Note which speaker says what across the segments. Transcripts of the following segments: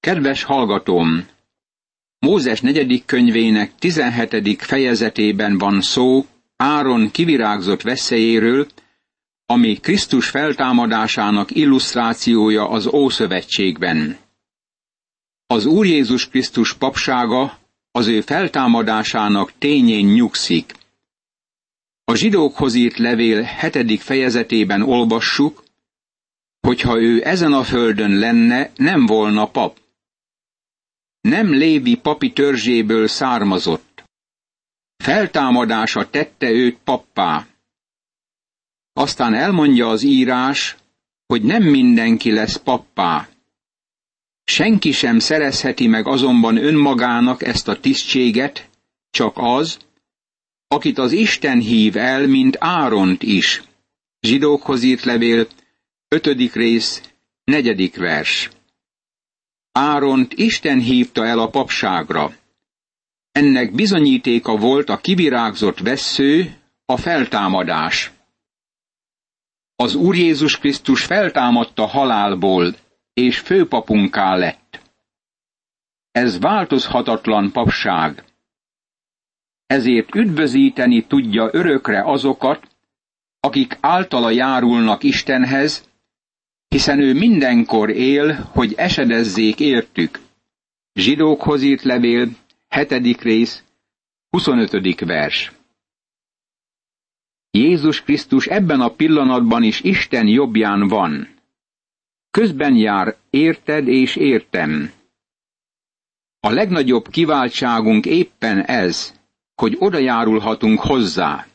Speaker 1: Kedves hallgatóm! Mózes negyedik könyvének 17. fejezetében van szó Áron kivirágzott veszélyéről, ami Krisztus feltámadásának illusztrációja az Ószövetségben. Az Úr Jézus Krisztus papsága az ő feltámadásának tényén nyugszik. A zsidókhoz írt levél hetedik fejezetében olvassuk, hogyha ő ezen a földön lenne, nem volna pap. Nem Lévi papi törzséből származott. Feltámadása tette őt pappá. Aztán elmondja az írás, hogy nem mindenki lesz pappá. Senki sem szerezheti meg azonban önmagának ezt a tisztséget, csak az, akit az Isten hív el, mint Áront is. Zsidókhoz írt levél, ötödik rész, negyedik vers. Áront Isten hívta el a papságra. Ennek bizonyítéka volt a kivirágzott vessző, a feltámadás. Az Úr Jézus Krisztus feltámadta halálból, és főpapunká lett. Ez változhatatlan papság. Ezért üdvözíteni tudja örökre azokat, akik általa járulnak Istenhez, hiszen ő mindenkor él, hogy esedezzék értük. Zsidókhoz írt levél, 7. rész, 25. vers. Jézus Krisztus ebben a pillanatban is Isten jobbján van. Közben jár érted és értem. A legnagyobb kiváltságunk éppen ez, hogy oda járulhatunk hozzá.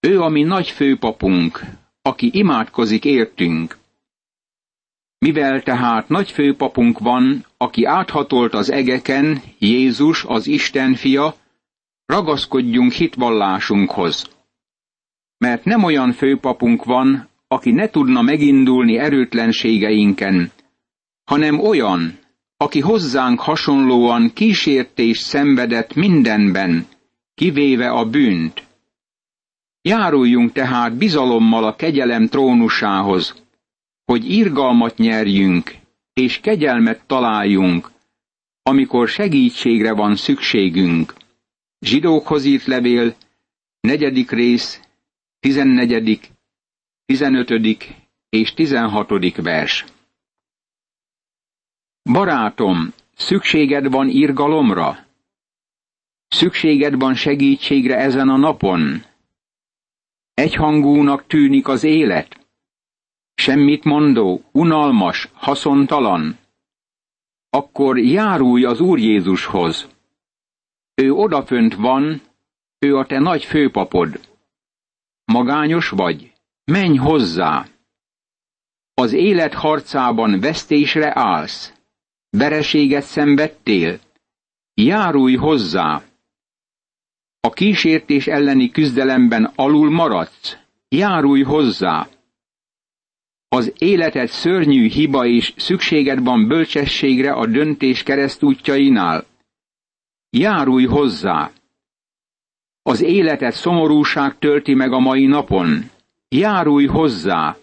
Speaker 1: Ő a mi nagy főpapunk, aki imádkozik értünk. Mivel tehát nagy főpapunk van, aki áthatolt az egeken, Jézus, az Isten fia, ragaszkodjunk hitvallásunkhoz. Mert nem olyan főpapunk van, aki ne tudna megindulni erőtlenségeinken, hanem olyan, aki hozzánk hasonlóan kísértést szenvedett mindenben, kivéve a bűnt. Járuljunk tehát bizalommal a kegyelem trónusához, hogy irgalmat nyerjünk, és kegyelmet találjunk, amikor segítségre van szükségünk. Zsidókhoz írt levél, negyedik rész, tizennegyedik, tizenötödik és tizenhatodik vers. Barátom, szükséged van irgalomra? Szükséged van segítségre ezen a napon? Egyhangúnak tűnik az élet? Semmit mondó, unalmas, haszontalan? Akkor járulj az Úr Jézushoz. Ő odafönt van, ő a te nagy főpapod. Magányos vagy? Menj hozzá! Az élet harcában vesztésre állsz. Vereséget szenvedtél. Járulj hozzá! A kísértés elleni küzdelemben alul maradsz. Járulj hozzá! Az életed szörnyű hiba és szükséged van bölcsességre a döntés keresztútjainál. Járulj hozzá! Az életet szomorúság tölti meg a mai napon. Járulj hozzá!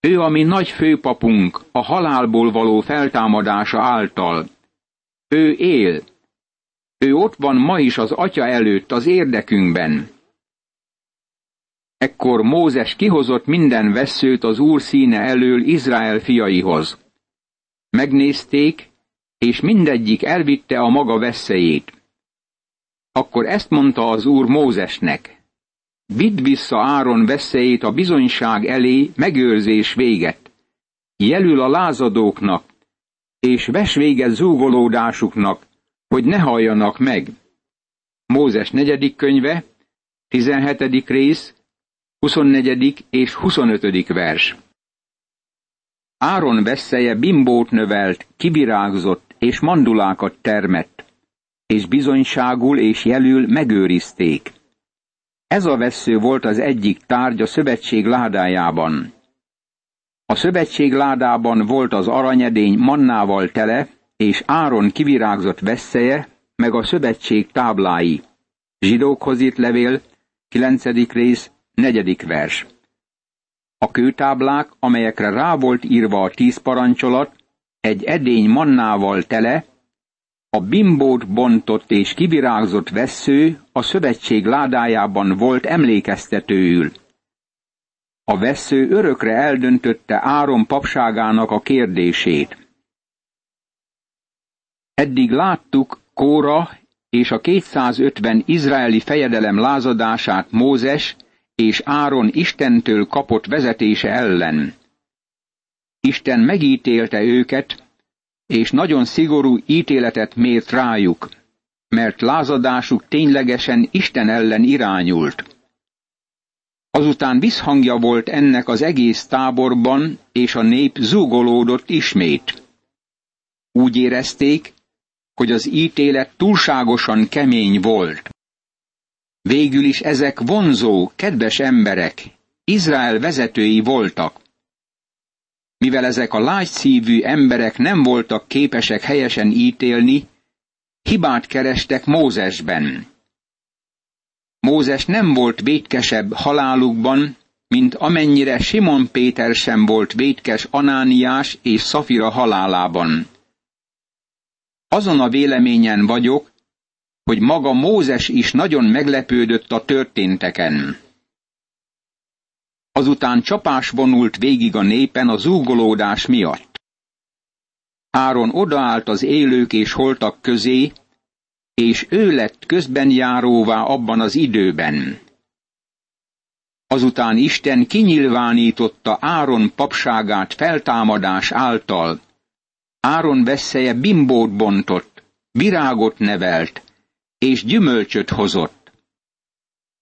Speaker 1: Ő a mi nagy főpapunk a halálból való feltámadása által. Ő él. Ő ott van ma is az atya előtt az érdekünkben. Ekkor Mózes kihozott minden veszőt az Úr színe elől Izrael fiaihoz. Megnézték, és mindegyik elvitte a maga veszélyét. Akkor ezt mondta az Úr Mózesnek. Vidd vissza Áron veszélyét a bizonyság elé megőrzés véget. Jelül a lázadóknak, és ves véget zúgolódásuknak, hogy ne halljanak meg. Mózes negyedik könyve, 17. rész, 24. és 25. vers. Áron veszélye bimbót növelt, kivirágzott és mandulákat termett, és bizonyságul és jelül megőrizték. Ez a vesző volt az egyik tárgy a szövetség ládájában. A szövetség ládában volt az aranyedény mannával tele, és Áron kivirágzott veszélye, meg a szövetség táblái. Zsidókhoz írt levél, 9. rész, negyedik vers. A kőtáblák, amelyekre rá volt írva a tíz parancsolat, egy edény mannával tele, a bimbót bontott és kivirágzott vessző a szövetség ládájában volt emlékeztetőül. A vessző örökre eldöntötte Áron papságának a kérdését. Eddig láttuk Kóra és a 250 izraeli fejedelem lázadását Mózes és Áron Istentől kapott vezetése ellen. Isten megítélte őket, és nagyon szigorú ítéletet mért rájuk, mert lázadásuk ténylegesen Isten ellen irányult. Azután visszhangja volt ennek az egész táborban, és a nép zúgolódott ismét. Úgy érezték, hogy az ítélet túlságosan kemény volt. Végül is ezek vonzó, kedves emberek, Izrael vezetői voltak. Mivel ezek a lágyszívű emberek nem voltak képesek helyesen ítélni, hibát kerestek Mózesben. Mózes nem volt vétkesebb halálukban, mint amennyire Simon Péter sem volt vétkes Anániás és Szafira halálában. Azon a véleményen vagyok, hogy maga Mózes is nagyon meglepődött a történteken. Azután csapás vonult végig a népen a zúgolódás miatt. Áron odaállt az élők és holtak közé, és ő lett közben járóvá abban az időben. Azután Isten kinyilvánította Áron papságát feltámadás által. Áron vesszeje bimbót bontott, virágot nevelt, és gyümölcsöt hozott.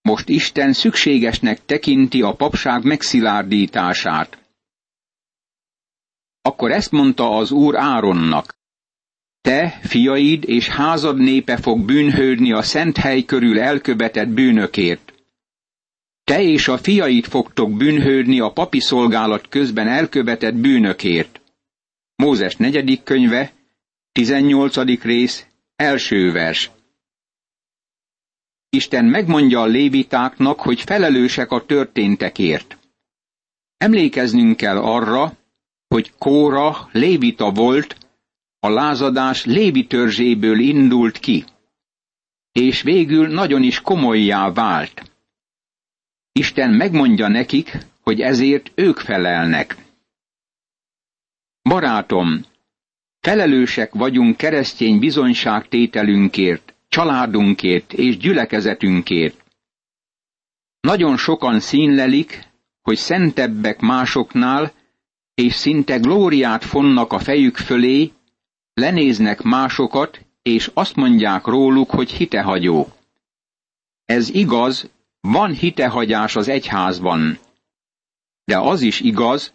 Speaker 1: Most Isten szükségesnek tekinti a papság megszilárdítását. Akkor ezt mondta az Úr Áronnak. Te, fiaid és házad népe fog bűnhődni a szent hely körül elkövetett bűnökért. Te és a fiaid fogtok bűnhődni a papi szolgálat közben elkövetett bűnökért. Mózes negyedik könyve, 18. rész, első vers. Isten megmondja a lévitáknak, hogy felelősek a történtekért. Emlékeznünk kell arra, hogy Kóra lévita volt, a lázadás lévi törzséből indult ki, és végül nagyon is komolyjá vált. Isten megmondja nekik, hogy ezért ők felelnek. Barátom, felelősek vagyunk keresztény bizonyságtételünkért, családunkért és gyülekezetünkért. Nagyon sokan színlelik, hogy szentebbek másoknál, és szinte glóriát fonnak a fejük fölé, lenéznek másokat, és azt mondják róluk, hogy hitehagyók. Ez igaz, van hitehagyás az egyházban. De az is igaz,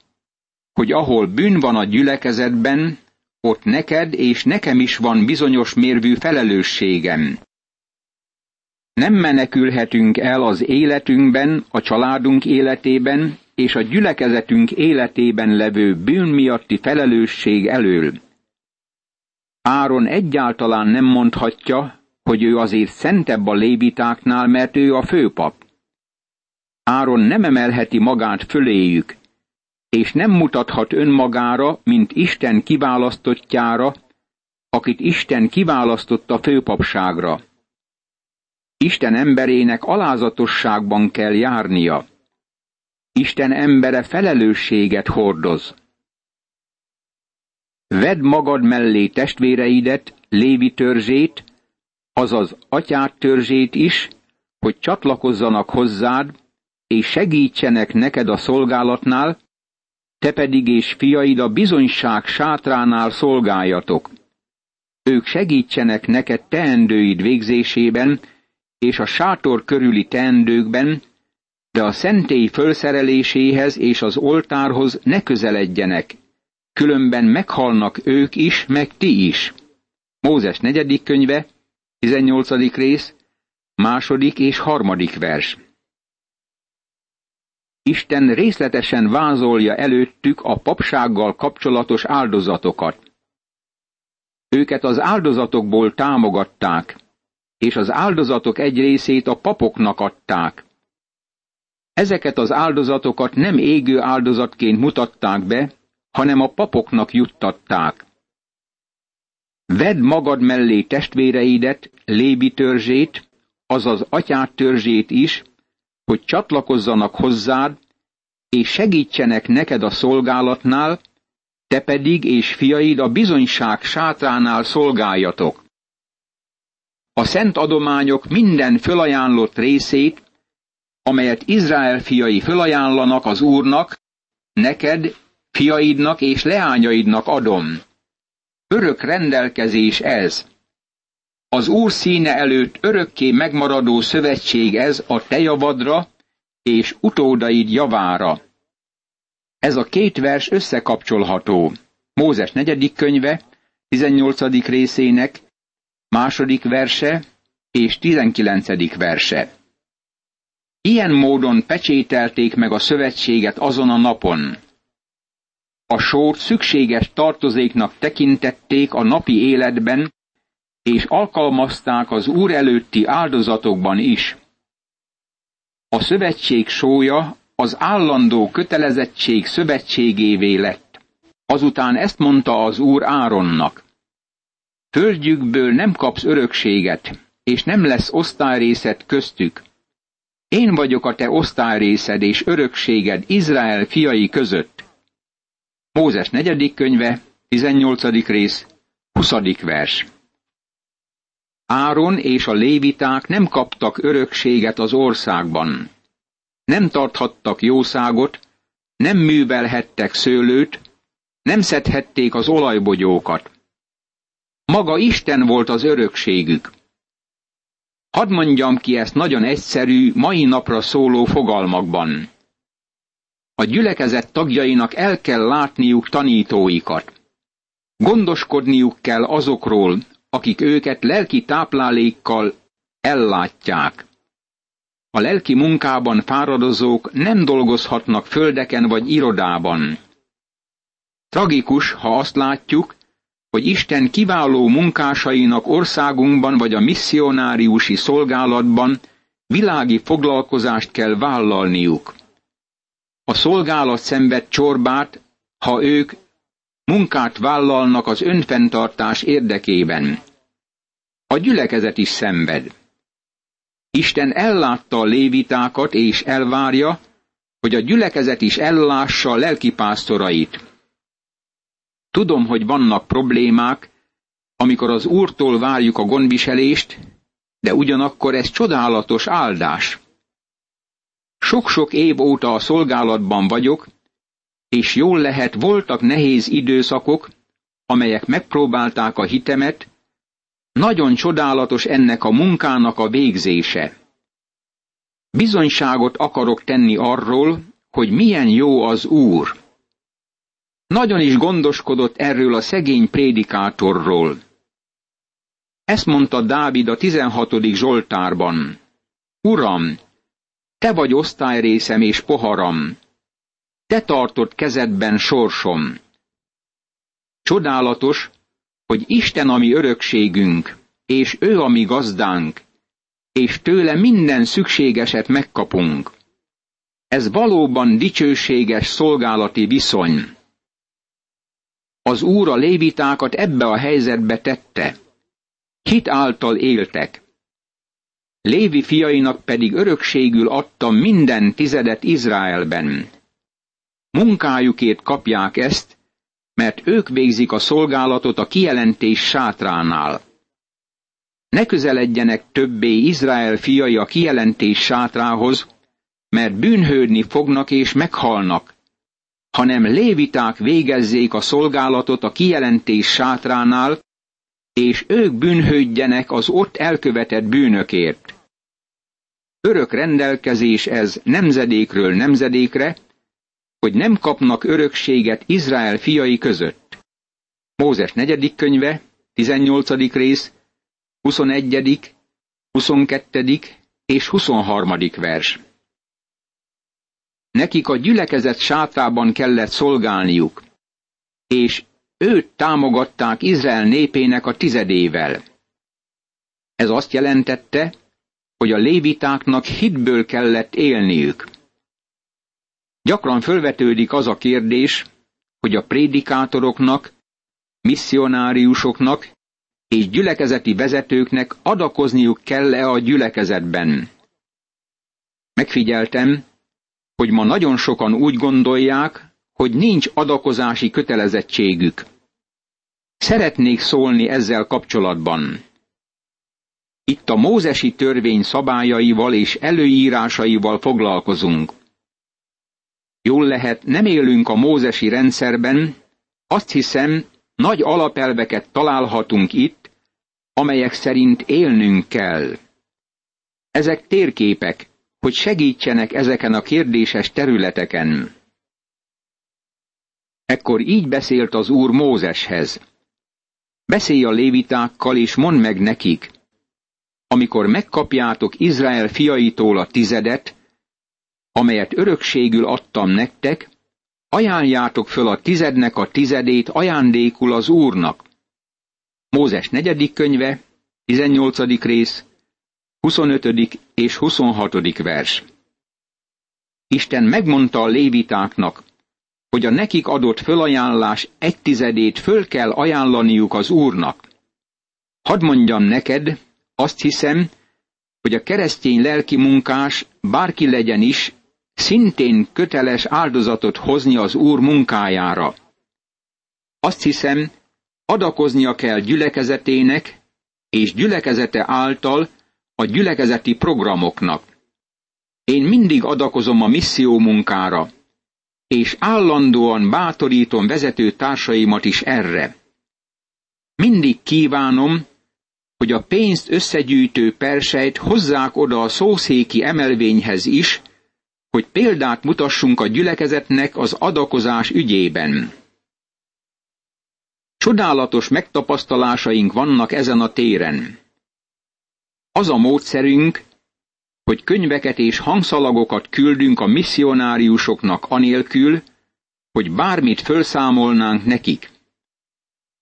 Speaker 1: hogy ahol bűn van a gyülekezetben, ott neked és nekem is van bizonyos mérvű felelősségem. Nem menekülhetünk el az életünkben, a családunk életében és a gyülekezetünk életében levő bűn miatti felelősség elől. Áron egyáltalán nem mondhatja, hogy ő azért szentebb a lévitáknál, mert ő a főpap. Áron nem emelheti magát föléjük, és nem mutathat önmagára, mint Isten kiválasztottjára, akit Isten kiválasztott a főpapságra. Isten emberének alázatosságban kell járnia. Isten embere felelősséget hordoz. Vedd magad mellé testvéreidet, Lévi törzsét, azaz atyát törzsét is, hogy csatlakozzanak hozzád, és segítsenek neked a szolgálatnál, te pedig és fiaid a bizonyság sátránál szolgáljatok. Ők segítsenek neked teendőid végzésében, és a sátor körüli teendőkben, de a szentély fölszereléséhez és az oltárhoz ne közeledjenek, különben meghalnak ők is, meg ti is. Mózes negyedik könyve, 18. rész, második és harmadik vers. Isten részletesen vázolja előttük a papsággal kapcsolatos áldozatokat. Őket az áldozatokból támogatták, és az áldozatok egy részét a papoknak adták. Ezeket az áldozatokat nem égő áldozatként mutatták be, hanem a papoknak juttatták. Vedd magad mellé testvéreidet, Lébi törzsét, azaz atyát törzsét is, hogy csatlakozzanak hozzád, és segítsenek neked a szolgálatnál, te pedig és fiaid a bizonyság sátránál szolgáljatok. A szent adományok minden fölajánlott részét, amelyet Izrael fiai fölajánlanak az Úrnak, neked, fiaidnak és leányaidnak adom. Örök rendelkezés ez. Az Úr színe előtt örökké megmaradó szövetség ez a te javadra és utódaid javára. Ez a két vers összekapcsolható. Mózes negyedik könyve, 18. részének második verse és 19. verse. Ilyen módon pecsételték meg a szövetséget azon a napon. A sót szükséges tartozéknak tekintették a napi életben, és alkalmazták az Úr előtti áldozatokban is. A szövetség sója az állandó kötelezettség szövetségévé lett. Azután ezt mondta az Úr Áronnak. Földjükből nem kapsz örökséget, és nem lesz osztályrészed köztük. Én vagyok a te osztályrészed és örökséged Izrael fiai között. Mózes negyedik könyve, 18. rész, 20. vers. Áron és a léviták nem kaptak örökséget az országban. Nem tarthattak jószágot, nem művelhettek szőlőt, nem szedhették az olajbogyókat. Maga Isten volt az örökségük. Hadd mondjam ki ezt nagyon egyszerű, mai napra szóló fogalmakban. A gyülekezet tagjainak el kell látniuk tanítóikat. Gondoskodniuk kell azokról, akik őket lelki táplálékkal ellátják. A lelki munkában fáradozók nem dolgozhatnak földeken vagy irodában. Tragikus, ha azt látjuk, hogy Isten kiváló munkásainak országunkban vagy a misszionáriusi szolgálatban világi foglalkozást kell vállalniuk. A szolgálat szenved csorbát, ha ők munkát vállalnak az önfenntartás érdekében. A gyülekezet is szenved. Isten ellátta a lévitákat és elvárja, hogy a gyülekezet is ellássa a lelkipásztorait. Tudom, hogy vannak problémák, amikor az Úrtól várjuk a gondviselést, de ugyanakkor ez csodálatos áldás. Sok-sok év óta a szolgálatban vagyok, és jól lehet voltak nehéz időszakok, amelyek megpróbálták a hitemet, nagyon csodálatos ennek a munkának a végzése. Bizonyságot akarok tenni arról, hogy milyen jó az Úr. Nagyon is gondoskodott erről a szegény prédikátorról. Ezt mondta Dávid a 16. Zsoltárban. Uram, te vagy osztályrészem és poharam, te tartott kezedben sorsom. Csodálatos, hogy Isten a mi örökségünk, és ő a mi gazdánk, és tőle minden szükségeset megkapunk. Ez valóban dicsőséges szolgálati viszony. Az Úr a lévitákat ebbe a helyzetbe tette. Hit által éltek. Lévi fiainak pedig örökségül adta minden tizedet Izraelben. Munkájukért kapják ezt, mert ők végzik a szolgálatot a kijelentés sátránál. Ne közeledjenek többé Izrael fiai a kijelentés sátrához, mert bűnhődni fognak és meghalnak, hanem léviták végezzék a szolgálatot a kijelentés sátránál, és ők bűnhődjenek az ott elkövetett bűnökért. Örök rendelkezés ez nemzedékről nemzedékre, hogy nem kapnak örökséget Izrael fiai között. Mózes negyedik könyve, 18. rész, 21., 22. és 23. vers. Nekik a gyülekezet sátrában kellett szolgálniuk, és őt támogatták Izrael népének a tizedével. Ez azt jelentette, hogy a lévitáknak hitből kellett élniük. Gyakran fölvetődik az a kérdés, hogy a prédikátoroknak, misszionáriusoknak és gyülekezeti vezetőknek adakozniuk kell-e a gyülekezetben. Megfigyeltem, hogy ma nagyon sokan úgy gondolják, hogy nincs adakozási kötelezettségük. Szeretnék szólni ezzel kapcsolatban. Itt a mózesi törvény szabályaival és előírásaival foglalkozunk. Jól lehet, nem élünk a mózesi rendszerben, azt hiszem, nagy alapelveket találhatunk itt, amelyek szerint élnünk kell. Ezek térképek, hogy segítsenek ezeken a kérdéses területeken. Ekkor így beszélt az úr Mózeshez. Beszélj a lévitákkal, és mondd meg nekik, amikor megkapjátok Izrael fiaitól a tizedet, amelyet örökségül adtam nektek, ajánljátok föl a tizednek a tizedét ajándékul az Úrnak. Mózes negyedik könyve, 18. rész, 25. és 26. vers. Isten megmondta a lévitáknak, hogy a nekik adott fölajánlás egy tizedét föl kell ajánlaniuk az Úrnak. Hadd mondjam neked, azt hiszem, hogy a keresztény lelki munkás, bárki legyen is, szintén köteles áldozatot hozni az Úr munkájára. Azt hiszem, adakoznia kell gyülekezetének és gyülekezete által a gyülekezeti programoknak. Én mindig adakozom a misszió munkára, és állandóan bátorítom vezető társaimat is erre. Mindig kívánom, hogy a pénzt összegyűjtő persejt hozzák oda a szószéki emelvényhez is, hogy példát mutassunk a gyülekezetnek az adakozás ügyében. Csodálatos megtapasztalásaink vannak ezen a téren. Az a módszerünk, hogy könyveket és hangszalagokat küldünk a misszionáriusoknak anélkül, hogy bármit felszámolnánk nekik.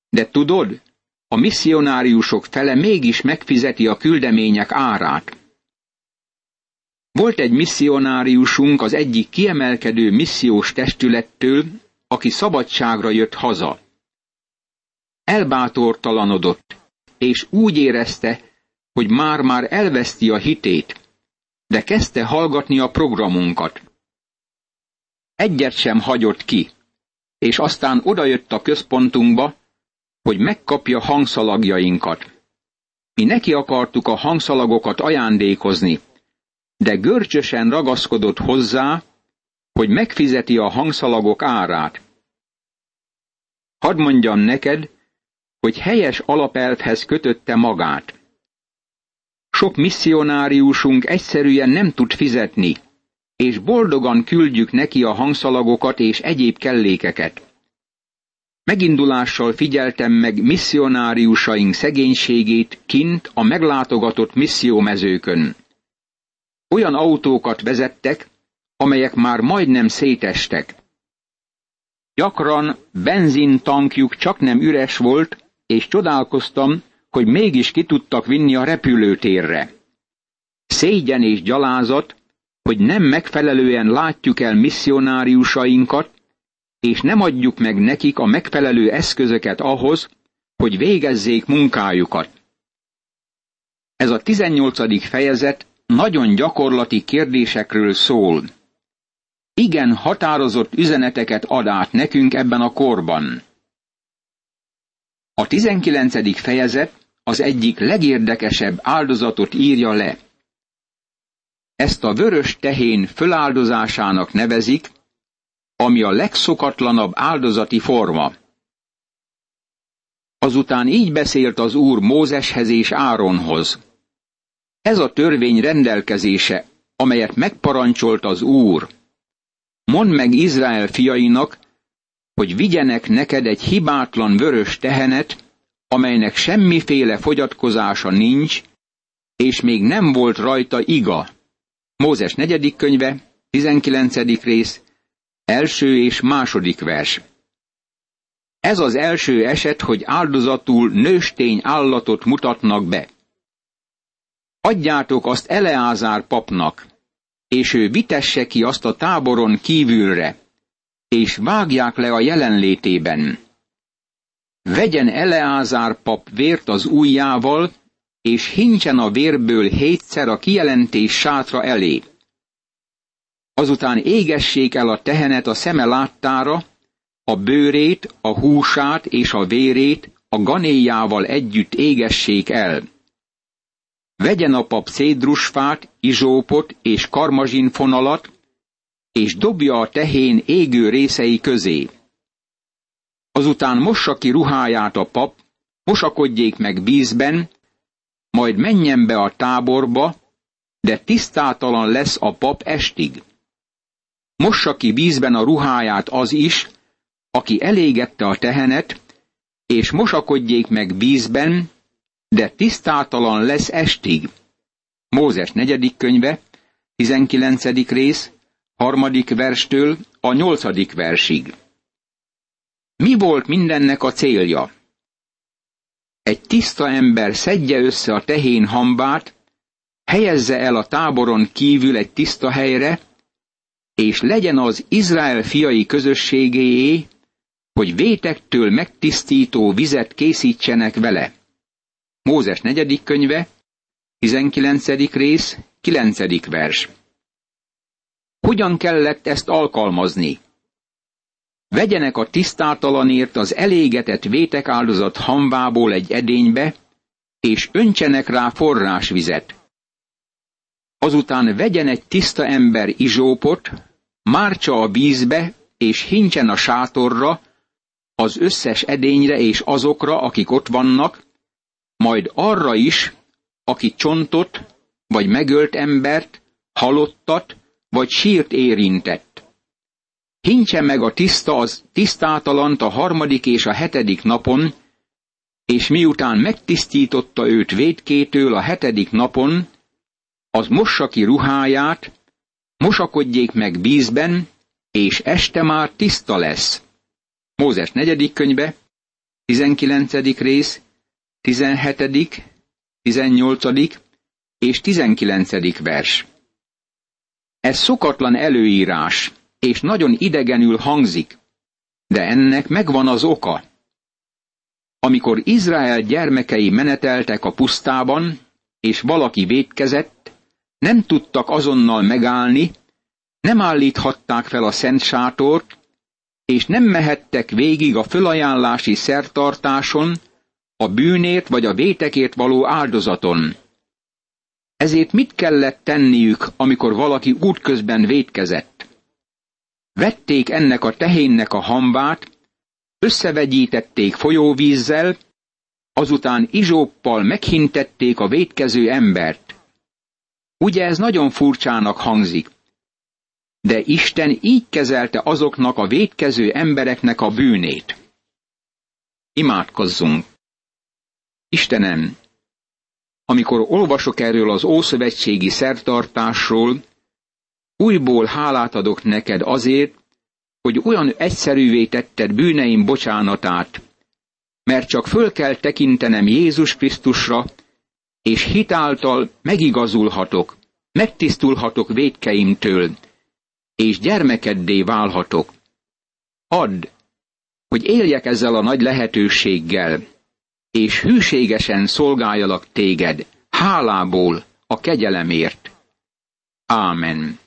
Speaker 1: De tudod, a misszionáriusok fele mégis megfizeti a küldemények árát. Volt egy misszionáriusunk az egyik kiemelkedő missziós testülettől, aki szabadságra jött haza. Elbátortalanodott, és úgy érezte, hogy már-már elveszti a hitét, de kezdte hallgatni a programunkat. Egyet sem hagyott ki, és aztán odajött a központunkba, hogy megkapja hangszalagjainkat. Mi neki akartuk a hangszalagokat ajándékozni, de görcsösen ragaszkodott hozzá, hogy megfizeti a hangszalagok árát. Hadd mondjam neked, hogy helyes alapelvhez kötötte magát. Sok misszionáriusunk egyszerűen nem tud fizetni, és boldogan küldjük neki a hangszalagokat és egyéb kellékeket. Megindulással figyeltem meg misszionáriusaink szegénységét kint a meglátogatott missziómezőkön. Olyan autókat vezettek, amelyek már majdnem szétestek. Gyakran benzintankjuk csak nem üres volt, és csodálkoztam, hogy mégis ki tudtak vinni a repülőtérre. Szégyen és gyalázat, hogy nem megfelelően látjuk el misszionáriusainkat, és nem adjuk meg nekik a megfelelő eszközöket ahhoz, hogy végezzék munkájukat. Ez a 18. fejezet nagyon gyakorlati kérdésekről szól. Igen határozott üzeneteket ad át nekünk ebben a korban. A 19. fejezet az egyik legérdekesebb áldozatot írja le. Ezt a vörös tehén föláldozásának nevezik, ami a legszokatlanabb áldozati forma. Azután így beszélt az Úr Mózeshez és Áronhoz. Ez a törvény rendelkezése, amelyet megparancsolt az Úr. Mondd meg Izrael fiainak, hogy vigyenek neked egy hibátlan vörös tehenet, amelynek semmiféle fogyatkozása nincs, és még nem volt rajta iga. Mózes negyedik könyve, 19. rész, Első és második vers. Ez az első eset, hogy áldozatul nőstény állatot mutatnak be. Adjátok azt Eleázár papnak, és ő vitesse ki azt a táboron kívülre, és vágják le a jelenlétében. Vegyen Eleázár pap vért az ujjával, és hincsen a vérből hétszer a kijelentés sátra elé. Azután égessék el a tehenet a szeme láttára, a bőrét, a húsát és a vérét a ganéjával együtt égessék el. Vegyen a pap szédrusfát, izsópot és karmazsin fonalat, és dobja a tehén égő részei közé. Azután mossa ki ruháját a pap, mosakodjék meg vízben, majd menjen be a táborba, de tisztátalan lesz a pap estig. Mossa ki vízben a ruháját az is, aki elégette a tehenet, és mosakodjék meg vízben, de tisztátalan lesz estig. Mózes negyedik könyve, 19. rész, harmadik verstől a nyolcadik versig. Mi volt mindennek a célja? Egy tiszta ember szedje össze a tehén hambát, helyezze el a táboron kívül egy tiszta helyre, és legyen az Izrael fiai közösségéé, hogy vétektől megtisztító vizet készítsenek vele. Mózes negyedik könyve, 19. rész, 9. vers. Hogyan kellett ezt alkalmazni? Vegyenek a tisztátalanért az elégetett vétekáldozat hamvából egy edénybe, és öntsenek rá forrásvizet. Azután vegyen egy tiszta ember izsópot, márcsa a vízbe, és hincsen a sátorra, az összes edényre és azokra, akik ott vannak, majd arra is, aki csontot, vagy megölt embert, halottat, vagy sírt érintett. Hincse meg a tiszta az tisztátalant a harmadik és a hetedik napon, és miután megtisztította őt védkétől a hetedik napon, az mossa ki ruháját, mosakodjék meg vízben, és este már tiszta lesz. Mózes negyedik könyve, 19. rész, 17., 18. és 19. vers. Ez szokatlan előírás, és nagyon idegenül hangzik, de ennek megvan az oka. Amikor Izrael gyermekei meneteltek a pusztában, és valaki védkezett, nem tudtak azonnal megállni, nem állíthatták fel a szent sátort, és nem mehettek végig a fölajánlási szertartáson, a bűnért vagy a vétekért való áldozaton. Ezért mit kellett tenniük, amikor valaki útközben vétkezett? Vették ennek a tehénnek a hambát, összevegyítették folyóvízzel, azután izsóppal meghintették a vétkező embert. Ugye ez nagyon furcsának hangzik, de Isten így kezelte azoknak a vétkező embereknek a bűnét. Imádkozzunk! Istenem, amikor olvasok erről az ószövetségi szertartásról, újból hálát adok neked azért, hogy olyan egyszerűvé tetted bűneim bocsánatát, mert csak föl kell tekintenem Jézus Krisztusra, és hitáltal megigazulhatok, megtisztulhatok védkeimtől, és gyermekeddé válhatok. Add, hogy éljek ezzel a nagy lehetőséggel, és hűségesen szolgáljalak téged, hálából a kegyelemért. Ámen.